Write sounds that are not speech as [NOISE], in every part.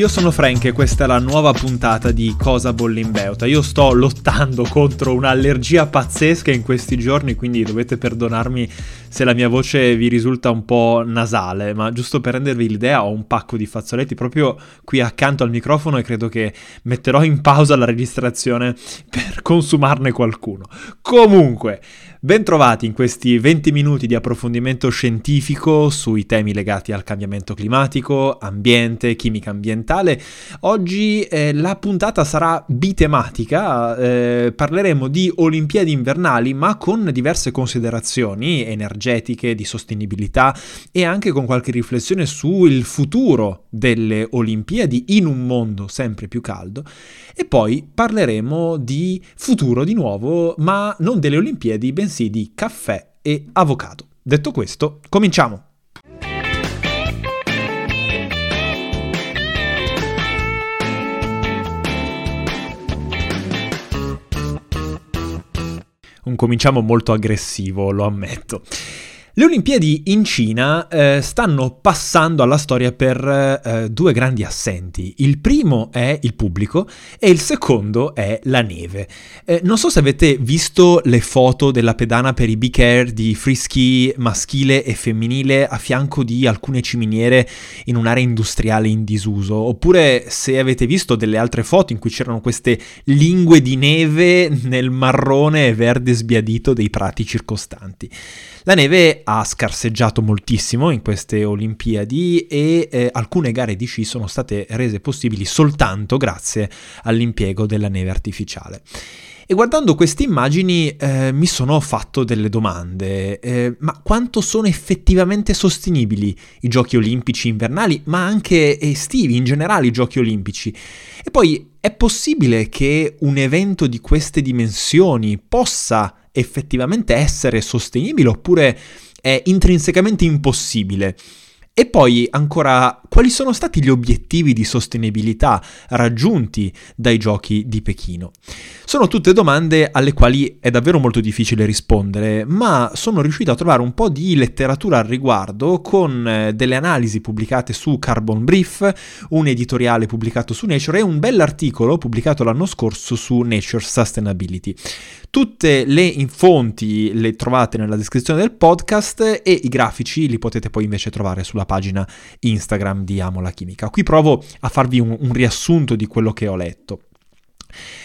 Io sono Frank e questa è la nuova puntata di Cosa Bollimbeuta. Io sto lottando contro un'allergia pazzesca in questi giorni, quindi dovete perdonarmi se la mia voce vi risulta un po' nasale, ma giusto per rendervi l'idea ho un pacco di fazzoletti proprio qui accanto al microfono e credo che metterò in pausa la registrazione per consumarne qualcuno. Comunque, Bentrovati in questi 20 minuti di approfondimento scientifico sui temi legati al cambiamento climatico, ambiente, chimica ambientale. Oggi eh, la puntata sarà bitematica, eh, parleremo di Olimpiadi invernali ma con diverse considerazioni energetiche, di sostenibilità e anche con qualche riflessione sul futuro delle Olimpiadi in un mondo sempre più caldo. E poi parleremo di futuro di nuovo, ma non delle Olimpiadi, bensì bensì di caffè e avocado. Detto questo, cominciamo! Un cominciamo molto aggressivo, lo ammetto. Le Olimpiadi in Cina eh, stanno passando alla storia per eh, due grandi assenti. Il primo è il pubblico e il secondo è la neve. Eh, non so se avete visto le foto della pedana per i big air di frischi maschile e femminile a fianco di alcune ciminiere in un'area industriale in disuso, oppure se avete visto delle altre foto in cui c'erano queste lingue di neve nel marrone e verde sbiadito dei prati circostanti. La neve ha scarseggiato moltissimo in queste Olimpiadi e eh, alcune gare di sci sono state rese possibili soltanto grazie all'impiego della neve artificiale. E guardando queste immagini eh, mi sono fatto delle domande. Eh, ma quanto sono effettivamente sostenibili i giochi olimpici invernali, ma anche estivi, in generale i giochi olimpici? E poi è possibile che un evento di queste dimensioni possa effettivamente essere sostenibile oppure è intrinsecamente impossibile. E poi ancora, quali sono stati gli obiettivi di sostenibilità raggiunti dai giochi di Pechino? Sono tutte domande alle quali è davvero molto difficile rispondere, ma sono riuscito a trovare un po' di letteratura al riguardo con eh, delle analisi pubblicate su Carbon Brief, un editoriale pubblicato su Nature e un bell'articolo pubblicato l'anno scorso su Nature Sustainability. Tutte le fonti le trovate nella descrizione del podcast e i grafici li potete poi invece trovare sulla pagina Instagram di Amo la Chimica. Qui provo a farvi un, un riassunto di quello che ho letto.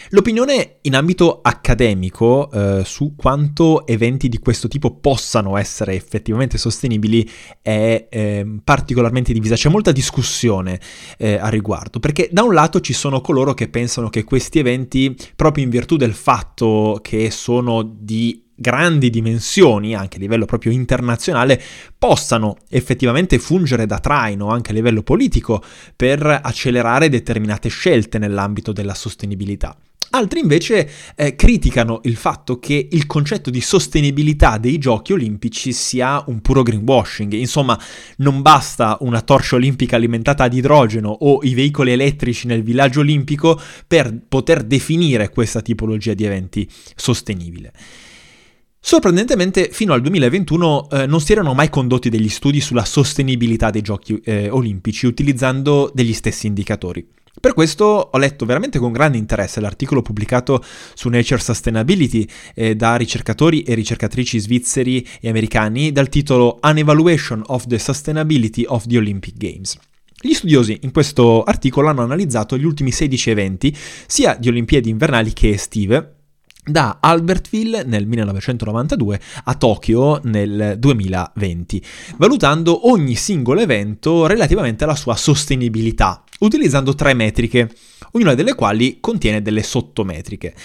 L'opinione in ambito accademico eh, su quanto eventi di questo tipo possano essere effettivamente sostenibili è eh, particolarmente divisa. C'è molta discussione eh, a riguardo, perché da un lato ci sono coloro che pensano che questi eventi, proprio in virtù del fatto che sono di grandi dimensioni, anche a livello proprio internazionale, possano effettivamente fungere da traino anche a livello politico per accelerare determinate scelte nell'ambito della sostenibilità. Altri invece eh, criticano il fatto che il concetto di sostenibilità dei giochi olimpici sia un puro greenwashing, insomma non basta una torcia olimpica alimentata ad idrogeno o i veicoli elettrici nel villaggio olimpico per poter definire questa tipologia di eventi sostenibile. Sorprendentemente, fino al 2021 eh, non si erano mai condotti degli studi sulla sostenibilità dei giochi eh, olimpici utilizzando degli stessi indicatori. Per questo ho letto veramente con grande interesse l'articolo pubblicato su Nature Sustainability eh, da ricercatori e ricercatrici svizzeri e americani dal titolo An Evaluation of the Sustainability of the Olympic Games. Gli studiosi in questo articolo hanno analizzato gli ultimi 16 eventi, sia di Olimpiadi invernali che estive, da Albertville nel 1992 a Tokyo nel 2020, valutando ogni singolo evento relativamente alla sua sostenibilità, utilizzando tre metriche, ognuna delle quali contiene delle sottometriche.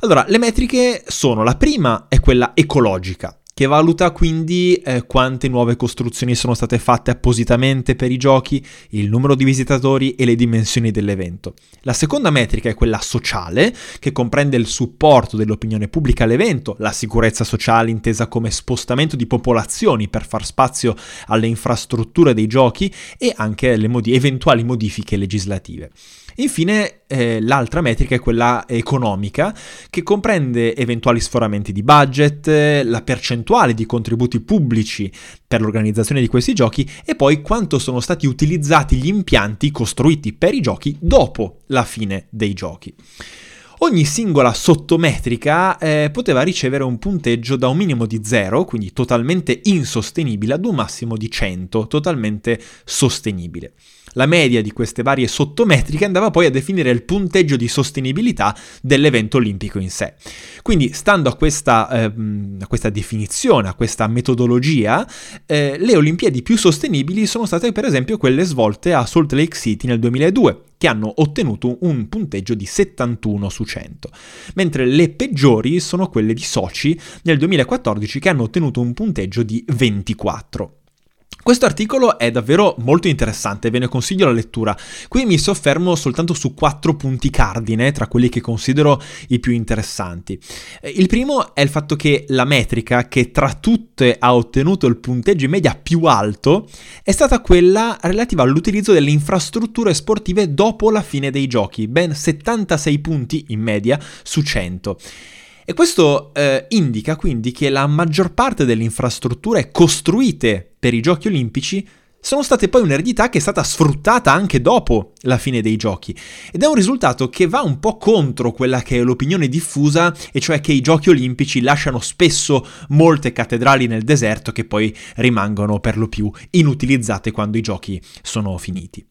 Allora, le metriche sono la prima è quella ecologica, che valuta quindi eh, quante nuove costruzioni sono state fatte appositamente per i giochi, il numero di visitatori e le dimensioni dell'evento. La seconda metrica è quella sociale, che comprende il supporto dell'opinione pubblica all'evento, la sicurezza sociale intesa come spostamento di popolazioni per far spazio alle infrastrutture dei giochi e anche le mod- eventuali modifiche legislative. Infine, eh, l'altra metrica è quella economica, che comprende eventuali sforamenti di budget, la percentuale di contributi pubblici per l'organizzazione di questi giochi e poi quanto sono stati utilizzati gli impianti costruiti per i giochi dopo la fine dei giochi. Ogni singola sottometrica eh, poteva ricevere un punteggio da un minimo di 0, quindi totalmente insostenibile, ad un massimo di 100, totalmente sostenibile. La media di queste varie sottometriche andava poi a definire il punteggio di sostenibilità dell'evento olimpico in sé. Quindi, stando a questa, eh, a questa definizione, a questa metodologia, eh, le Olimpiadi più sostenibili sono state per esempio quelle svolte a Salt Lake City nel 2002, che hanno ottenuto un punteggio di 71 su 100, mentre le peggiori sono quelle di Sochi nel 2014 che hanno ottenuto un punteggio di 24. Questo articolo è davvero molto interessante, ve ne consiglio la lettura. Qui mi soffermo soltanto su quattro punti cardine tra quelli che considero i più interessanti. Eh, il primo è il fatto che la metrica che tra tutte ha ottenuto il punteggio in media più alto è stata quella relativa all'utilizzo delle infrastrutture sportive dopo la fine dei giochi, ben 76 punti in media su 100. E questo eh, indica quindi che la maggior parte delle infrastrutture costruite per i giochi olimpici sono state poi un'eredità che è stata sfruttata anche dopo la fine dei giochi ed è un risultato che va un po' contro quella che è l'opinione diffusa e cioè che i giochi olimpici lasciano spesso molte cattedrali nel deserto che poi rimangono per lo più inutilizzate quando i giochi sono finiti.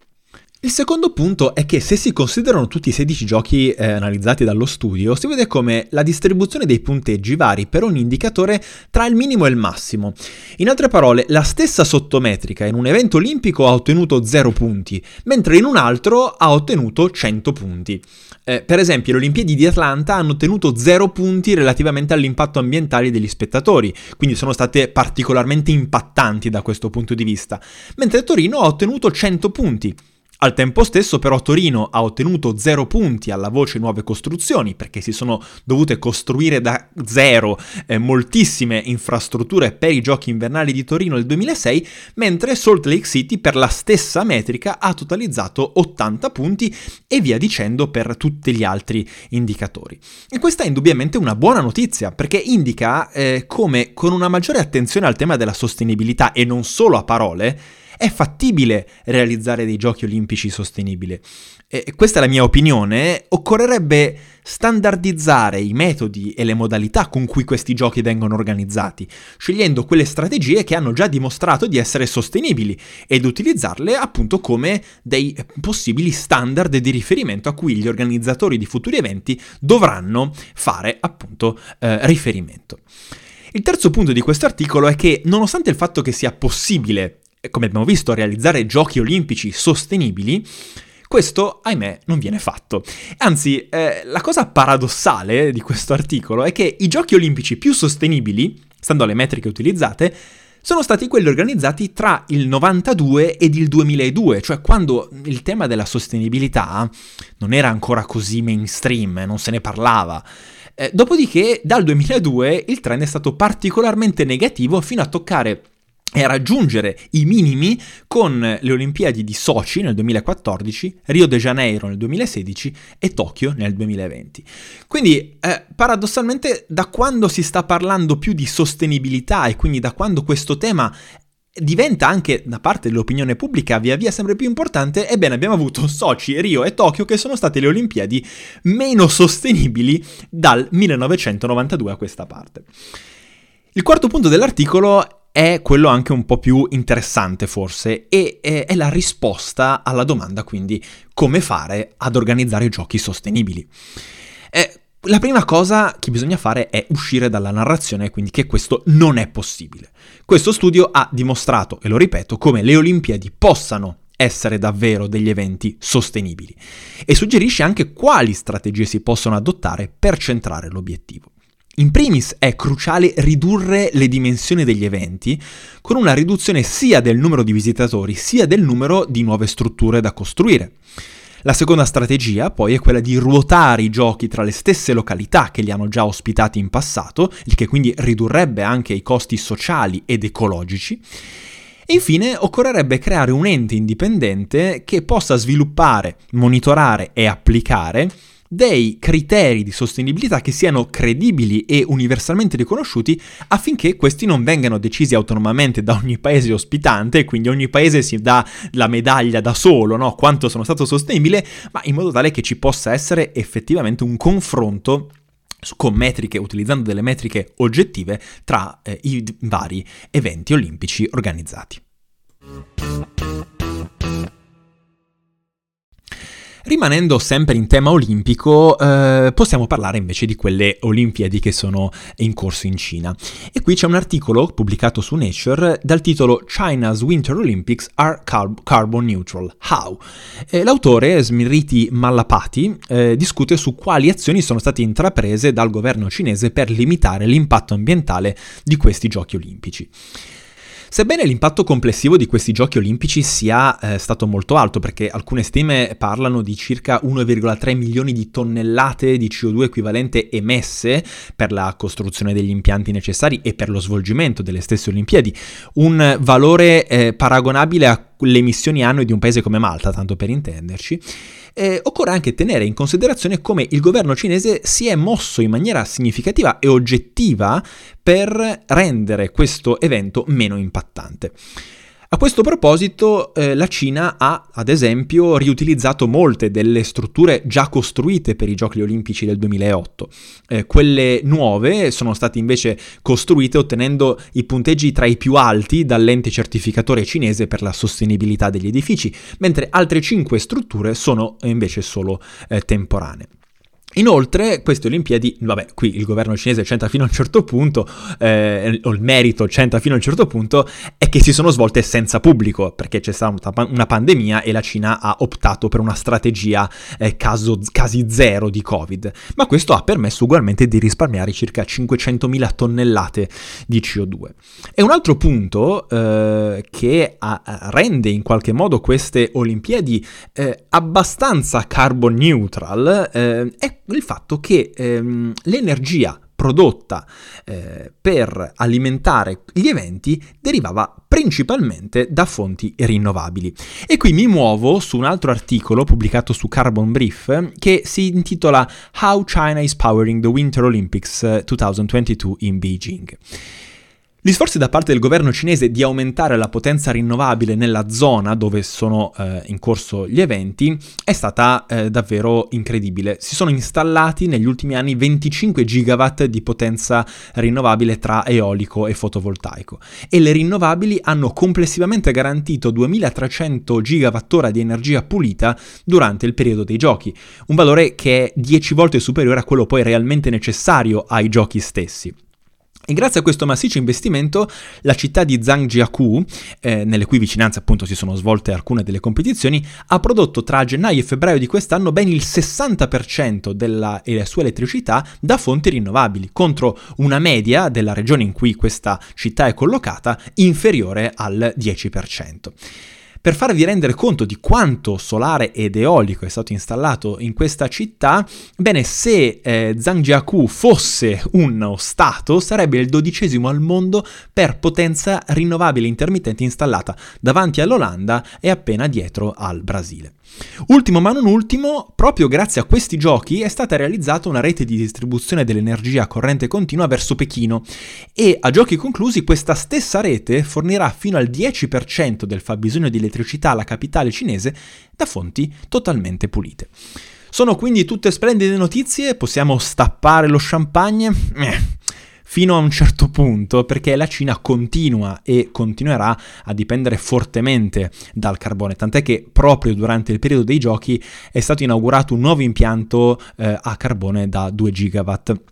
Il secondo punto è che se si considerano tutti i 16 giochi eh, analizzati dallo studio, si vede come la distribuzione dei punteggi vari per ogni indicatore tra il minimo e il massimo. In altre parole, la stessa sottometrica in un evento olimpico ha ottenuto 0 punti, mentre in un altro ha ottenuto 100 punti. Eh, per esempio, le Olimpiadi di Atlanta hanno ottenuto 0 punti relativamente all'impatto ambientale degli spettatori, quindi sono state particolarmente impattanti da questo punto di vista, mentre Torino ha ottenuto 100 punti. Al tempo stesso però Torino ha ottenuto 0 punti alla voce nuove costruzioni perché si sono dovute costruire da zero eh, moltissime infrastrutture per i giochi invernali di Torino nel 2006, mentre Salt Lake City per la stessa metrica ha totalizzato 80 punti e via dicendo per tutti gli altri indicatori. E questa è indubbiamente una buona notizia perché indica eh, come con una maggiore attenzione al tema della sostenibilità e non solo a parole, è fattibile realizzare dei giochi olimpici sostenibili. E questa è la mia opinione, occorrerebbe standardizzare i metodi e le modalità con cui questi giochi vengono organizzati, scegliendo quelle strategie che hanno già dimostrato di essere sostenibili ed utilizzarle appunto come dei possibili standard di riferimento a cui gli organizzatori di futuri eventi dovranno fare appunto eh, riferimento. Il terzo punto di questo articolo è che nonostante il fatto che sia possibile come abbiamo visto, realizzare giochi olimpici sostenibili, questo, ahimè, non viene fatto. Anzi, eh, la cosa paradossale di questo articolo è che i giochi olimpici più sostenibili, stando alle metriche utilizzate, sono stati quelli organizzati tra il 92 ed il 2002, cioè quando il tema della sostenibilità non era ancora così mainstream, non se ne parlava. Eh, dopodiché, dal 2002 il trend è stato particolarmente negativo fino a toccare e raggiungere i minimi con le Olimpiadi di Sochi nel 2014, Rio de Janeiro nel 2016 e Tokyo nel 2020. Quindi, eh, paradossalmente, da quando si sta parlando più di sostenibilità e quindi da quando questo tema diventa anche da parte dell'opinione pubblica via via sempre più importante, ebbene abbiamo avuto Sochi, Rio e Tokyo che sono state le Olimpiadi meno sostenibili dal 1992 a questa parte. Il quarto punto dell'articolo è quello anche un po' più interessante forse e è la risposta alla domanda quindi come fare ad organizzare giochi sostenibili. Eh, la prima cosa che bisogna fare è uscire dalla narrazione, quindi che questo non è possibile. Questo studio ha dimostrato, e lo ripeto, come le Olimpiadi possano essere davvero degli eventi sostenibili e suggerisce anche quali strategie si possono adottare per centrare l'obiettivo. In primis è cruciale ridurre le dimensioni degli eventi con una riduzione sia del numero di visitatori sia del numero di nuove strutture da costruire. La seconda strategia poi è quella di ruotare i giochi tra le stesse località che li hanno già ospitati in passato, il che quindi ridurrebbe anche i costi sociali ed ecologici. E infine occorrerebbe creare un ente indipendente che possa sviluppare, monitorare e applicare dei criteri di sostenibilità che siano credibili e universalmente riconosciuti affinché questi non vengano decisi autonomamente da ogni paese ospitante, quindi ogni paese si dà la medaglia da solo, no? quanto sono stato sostenibile, ma in modo tale che ci possa essere effettivamente un confronto con metriche, utilizzando delle metriche oggettive tra eh, i vari eventi olimpici organizzati. Rimanendo sempre in tema olimpico, eh, possiamo parlare invece di quelle Olimpiadi che sono in corso in Cina. E qui c'è un articolo pubblicato su Nature dal titolo China's Winter Olympics are carb- carbon neutral. How? Eh, l'autore, Smriti Mallapati, eh, discute su quali azioni sono state intraprese dal governo cinese per limitare l'impatto ambientale di questi giochi olimpici. Sebbene l'impatto complessivo di questi giochi olimpici sia eh, stato molto alto, perché alcune stime parlano di circa 1,3 milioni di tonnellate di CO2 equivalente emesse per la costruzione degli impianti necessari e per lo svolgimento delle stesse Olimpiadi, un valore eh, paragonabile alle emissioni annue di un paese come Malta, tanto per intenderci eh, occorre anche tenere in considerazione come il governo cinese si è mosso in maniera significativa e oggettiva per rendere questo evento meno impattante. A questo proposito eh, la Cina ha ad esempio riutilizzato molte delle strutture già costruite per i Giochi olimpici del 2008. Eh, quelle nuove sono state invece costruite ottenendo i punteggi tra i più alti dall'ente certificatore cinese per la sostenibilità degli edifici, mentre altre cinque strutture sono invece solo eh, temporanee. Inoltre, queste Olimpiadi, vabbè, qui il governo cinese c'entra fino a un certo punto, eh, o il merito c'entra fino a un certo punto, è che si sono svolte senza pubblico, perché c'è stata una pandemia e la Cina ha optato per una strategia eh, caso, casi zero di Covid. Ma questo ha permesso ugualmente di risparmiare circa 500.000 tonnellate di CO2. E un altro punto eh, che a, rende in qualche modo queste Olimpiadi eh, abbastanza carbon neutral eh, è il fatto che ehm, l'energia prodotta eh, per alimentare gli eventi derivava principalmente da fonti rinnovabili. E qui mi muovo su un altro articolo pubblicato su Carbon Brief che si intitola How China is Powering the Winter Olympics 2022 in Beijing. Gli sforzi da parte del governo cinese di aumentare la potenza rinnovabile nella zona dove sono eh, in corso gli eventi è stata eh, davvero incredibile. Si sono installati negli ultimi anni 25 gigawatt di potenza rinnovabile tra eolico e fotovoltaico e le rinnovabili hanno complessivamente garantito 2300 gigawattora di energia pulita durante il periodo dei giochi, un valore che è 10 volte superiore a quello poi realmente necessario ai giochi stessi. E grazie a questo massiccio investimento la città di Zhangjiakou, eh, nelle cui vicinanze appunto si sono svolte alcune delle competizioni, ha prodotto tra gennaio e febbraio di quest'anno ben il 60% della sua elettricità da fonti rinnovabili, contro una media della regione in cui questa città è collocata inferiore al 10% per farvi rendere conto di quanto solare ed eolico è stato installato in questa città, bene, se eh, Zhangjiakou fosse uno Stato, sarebbe il dodicesimo al mondo per potenza rinnovabile intermittente installata davanti all'Olanda e appena dietro al Brasile. Ultimo ma non ultimo, proprio grazie a questi giochi è stata realizzata una rete di distribuzione dell'energia a corrente continua verso Pechino e a giochi conclusi questa stessa rete fornirà fino al 10% del fabbisogno di elettricità alla capitale cinese da fonti totalmente pulite. Sono quindi tutte splendide notizie, possiamo stappare lo champagne? Eh fino a un certo punto perché la Cina continua e continuerà a dipendere fortemente dal carbone, tant'è che proprio durante il periodo dei giochi è stato inaugurato un nuovo impianto eh, a carbone da 2 gigawatt.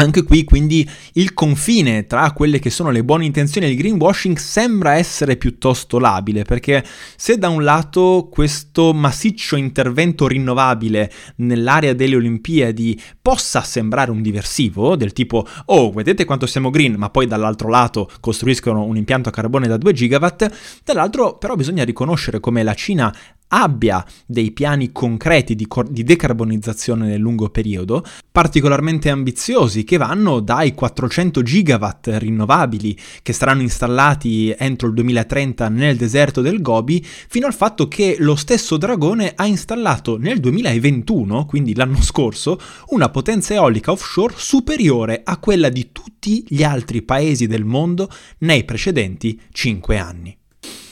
Anche qui quindi il confine tra quelle che sono le buone intenzioni e il greenwashing sembra essere piuttosto labile, perché se da un lato questo massiccio intervento rinnovabile nell'area delle Olimpiadi possa sembrare un diversivo, del tipo oh vedete quanto siamo green, ma poi dall'altro lato costruiscono un impianto a carbone da 2 gigawatt, dall'altro però bisogna riconoscere come la Cina abbia dei piani concreti di, cor- di decarbonizzazione nel lungo periodo, particolarmente ambiziosi, che vanno dai 400 gigawatt rinnovabili che saranno installati entro il 2030 nel deserto del Gobi, fino al fatto che lo stesso Dragone ha installato nel 2021, quindi l'anno scorso, una potenza eolica offshore superiore a quella di tutti gli altri paesi del mondo nei precedenti 5 anni.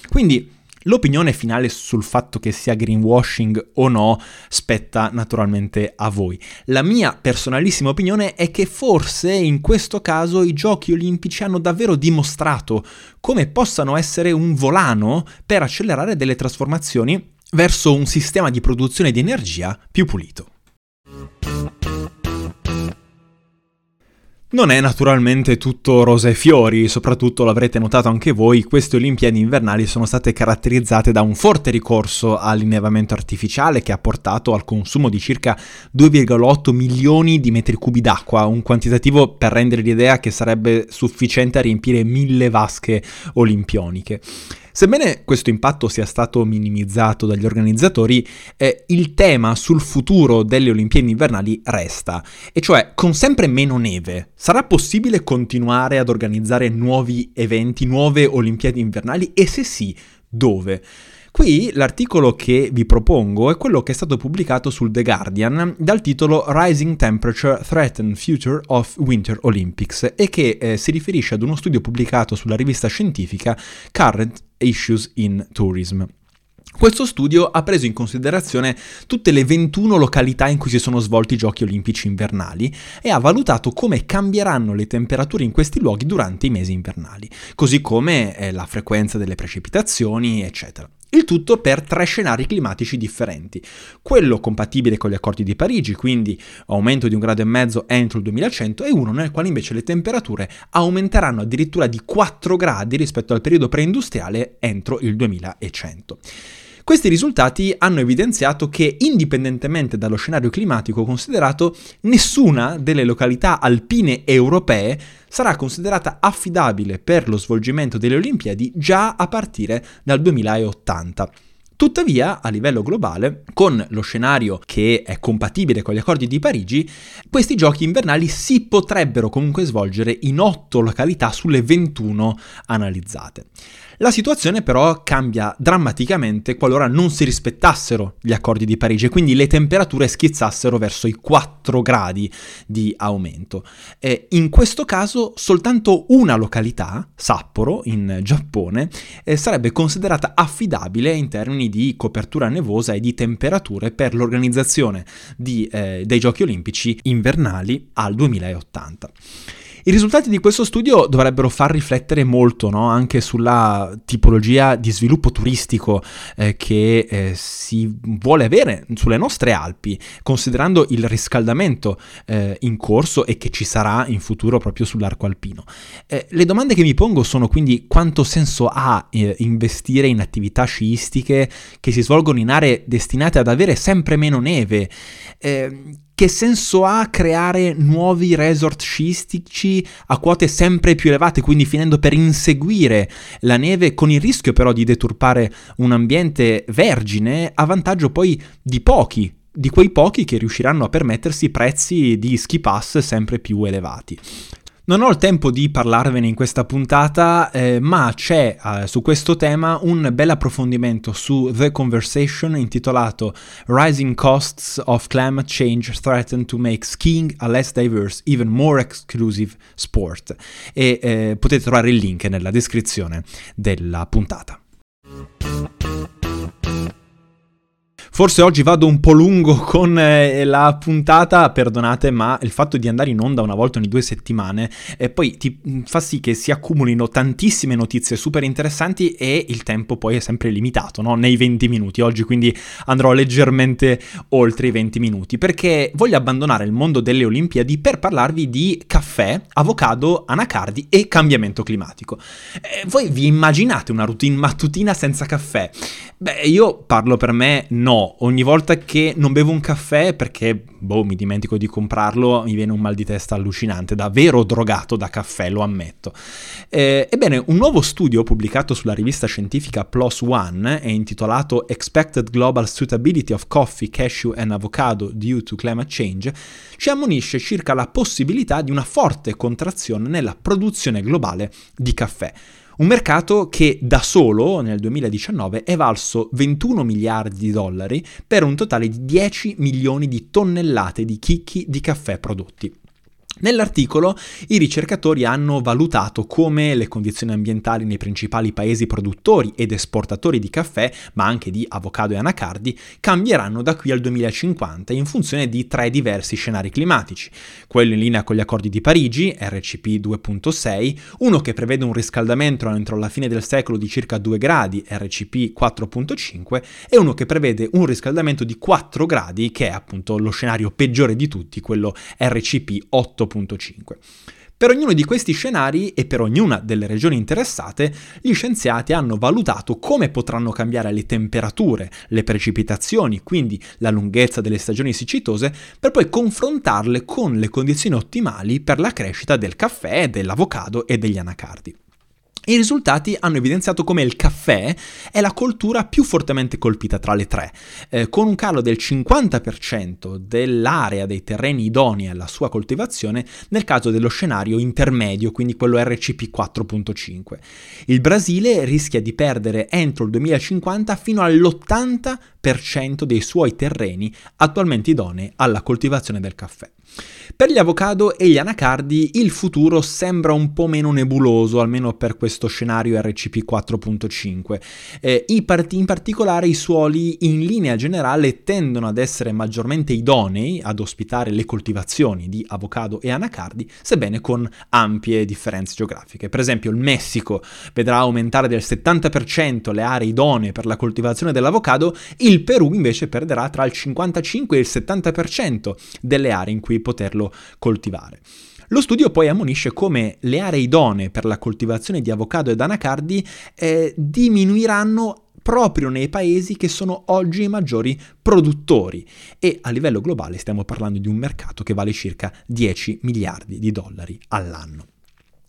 Quindi L'opinione finale sul fatto che sia greenwashing o no spetta naturalmente a voi. La mia personalissima opinione è che forse in questo caso i giochi olimpici hanno davvero dimostrato come possano essere un volano per accelerare delle trasformazioni verso un sistema di produzione di energia più pulito. Non è naturalmente tutto rose e fiori, soprattutto l'avrete notato anche voi, queste Olimpiadi invernali sono state caratterizzate da un forte ricorso all'innevamento artificiale che ha portato al consumo di circa 2,8 milioni di metri cubi d'acqua, un quantitativo per rendere l'idea che sarebbe sufficiente a riempire mille vasche olimpioniche. Sebbene questo impatto sia stato minimizzato dagli organizzatori, eh, il tema sul futuro delle Olimpiadi invernali resta, e cioè con sempre meno neve, sarà possibile continuare ad organizzare nuovi eventi, nuove Olimpiadi invernali e se sì, dove? Qui l'articolo che vi propongo è quello che è stato pubblicato sul The Guardian dal titolo Rising Temperature Threaten Future of Winter Olympics e che eh, si riferisce ad uno studio pubblicato sulla rivista scientifica Current Issues in Tourism. Questo studio ha preso in considerazione tutte le 21 località in cui si sono svolti i giochi olimpici invernali e ha valutato come cambieranno le temperature in questi luoghi durante i mesi invernali, così come eh, la frequenza delle precipitazioni, eccetera. Il tutto per tre scenari climatici differenti. Quello compatibile con gli accordi di Parigi, quindi aumento di un grado e mezzo entro il 2100, e uno nel quale invece le temperature aumenteranno addirittura di 4 gradi rispetto al periodo preindustriale entro il 2100. Questi risultati hanno evidenziato che, indipendentemente dallo scenario climatico considerato, nessuna delle località alpine europee sarà considerata affidabile per lo svolgimento delle Olimpiadi già a partire dal 2080. Tuttavia, a livello globale, con lo scenario che è compatibile con gli accordi di Parigi, questi giochi invernali si potrebbero comunque svolgere in 8 località sulle 21 analizzate. La situazione però cambia drammaticamente qualora non si rispettassero gli accordi di Parigi e quindi le temperature schizzassero verso i 4 gradi di aumento. E in questo caso soltanto una località, Sapporo, in Giappone, eh, sarebbe considerata affidabile in termini di copertura nevosa e di temperature per l'organizzazione di, eh, dei giochi olimpici invernali al 2080. I risultati di questo studio dovrebbero far riflettere molto no? anche sulla tipologia di sviluppo turistico eh, che eh, si vuole avere sulle nostre Alpi, considerando il riscaldamento eh, in corso e che ci sarà in futuro proprio sull'arco alpino. Eh, le domande che mi pongo sono quindi quanto senso ha eh, investire in attività sciistiche che si svolgono in aree destinate ad avere sempre meno neve? Che senso ha creare nuovi resort sciistici a quote sempre più elevate, quindi finendo per inseguire la neve con il rischio però di deturpare un ambiente vergine a vantaggio poi di pochi, di quei pochi che riusciranno a permettersi prezzi di ski pass sempre più elevati. Non ho il tempo di parlarvene in questa puntata, eh, ma c'è eh, su questo tema un bel approfondimento su The Conversation intitolato Rising Costs of Climate Change Threaten to Make Skiing a Less Diverse, Even More Exclusive Sport. E eh, potete trovare il link nella descrizione della puntata. Forse oggi vado un po' lungo [LAUGHS] con eh, la puntata, perdonate, ma il fatto di andare in onda una volta ogni due settimane eh, poi ti mm, fa sì che si accumulino tantissime notizie super interessanti e il tempo poi è sempre limitato, no? nei 20 minuti. Oggi quindi andrò leggermente oltre i 20 minuti perché voglio abbandonare il mondo delle Olimpiadi per parlarvi di caffè, avocado, anacardi e cambiamento climatico. Eh, voi vi immaginate una routine mattutina senza caffè? Beh, io parlo per me no ogni volta che non bevo un caffè perché, boh, mi dimentico di comprarlo, mi viene un mal di testa allucinante, davvero drogato da caffè, lo ammetto. Eh, ebbene, un nuovo studio pubblicato sulla rivista scientifica PLOS ONE è intitolato Expected Global Suitability of Coffee, Cashew and Avocado Due to Climate Change ci ammonisce circa la possibilità di una forte contrazione nella produzione globale di caffè. Un mercato che da solo nel 2019 è valso 21 miliardi di dollari per un totale di 10 milioni di tonnellate di chicchi di caffè prodotti. Nell'articolo i ricercatori hanno valutato come le condizioni ambientali nei principali paesi produttori ed esportatori di caffè, ma anche di avocado e anacardi, cambieranno da qui al 2050 in funzione di tre diversi scenari climatici. Quello in linea con gli accordi di Parigi, RCP 2.6, uno che prevede un riscaldamento entro la fine del secolo di circa 2 gradi, RCP 4.5, e uno che prevede un riscaldamento di 4 gradi, che è appunto lo scenario peggiore di tutti, quello RCP 8.5. 8.5. Per ognuno di questi scenari e per ognuna delle regioni interessate, gli scienziati hanno valutato come potranno cambiare le temperature, le precipitazioni, quindi la lunghezza delle stagioni siccitose, per poi confrontarle con le condizioni ottimali per la crescita del caffè, dell'avocado e degli anacardi. I risultati hanno evidenziato come il caffè è la coltura più fortemente colpita tra le tre, eh, con un calo del 50% dell'area dei terreni idonei alla sua coltivazione nel caso dello scenario intermedio, quindi quello RCP 4.5. Il Brasile rischia di perdere entro il 2050 fino all'80% dei suoi terreni attualmente idonei alla coltivazione del caffè. Per gli avocado e gli anacardi il futuro sembra un po' meno nebuloso, almeno per questo scenario RCP 4.5. Eh, in particolare i suoli in linea generale tendono ad essere maggiormente idonei ad ospitare le coltivazioni di avocado e anacardi, sebbene con ampie differenze geografiche. Per esempio il Messico vedrà aumentare del 70% le aree idonee per la coltivazione dell'avocado, il Perù invece perderà tra il 55 e il 70% delle aree in cui poterlo coltivare. Lo studio poi ammonisce come le aree idonee per la coltivazione di avocado ed anacardi eh, diminuiranno proprio nei paesi che sono oggi i maggiori produttori e a livello globale stiamo parlando di un mercato che vale circa 10 miliardi di dollari all'anno.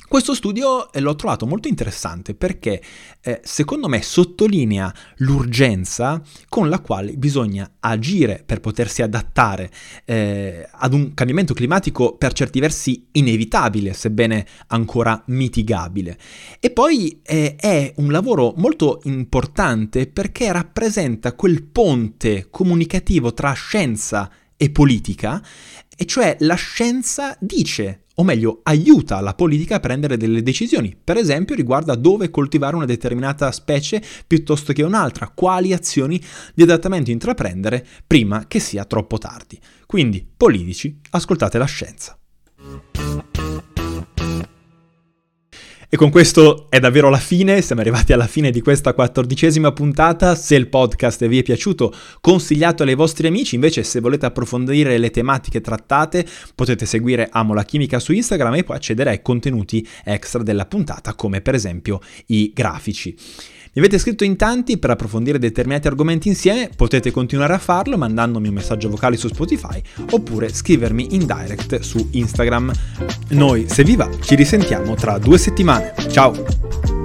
Questo studio eh, l'ho trovato molto interessante perché eh, secondo me sottolinea l'urgenza con la quale bisogna agire per potersi adattare eh, ad un cambiamento climatico per certi versi inevitabile, sebbene ancora mitigabile. E poi eh, è un lavoro molto importante perché rappresenta quel ponte comunicativo tra scienza e politica, e cioè la scienza dice o meglio aiuta la politica a prendere delle decisioni, per esempio riguardo a dove coltivare una determinata specie piuttosto che un'altra, quali azioni di adattamento intraprendere prima che sia troppo tardi. Quindi, politici, ascoltate la scienza. E con questo è davvero la fine, siamo arrivati alla fine di questa quattordicesima puntata. Se il podcast vi è piaciuto, consigliatelo ai vostri amici. Invece, se volete approfondire le tematiche trattate, potete seguire Amo la Chimica su Instagram e poi accedere ai contenuti extra della puntata, come per esempio i grafici. Mi avete scritto in tanti per approfondire determinati argomenti insieme, potete continuare a farlo mandandomi un messaggio vocale su Spotify oppure scrivermi in direct su Instagram. Noi, se vi va, ci risentiamo tra due settimane. Ciao!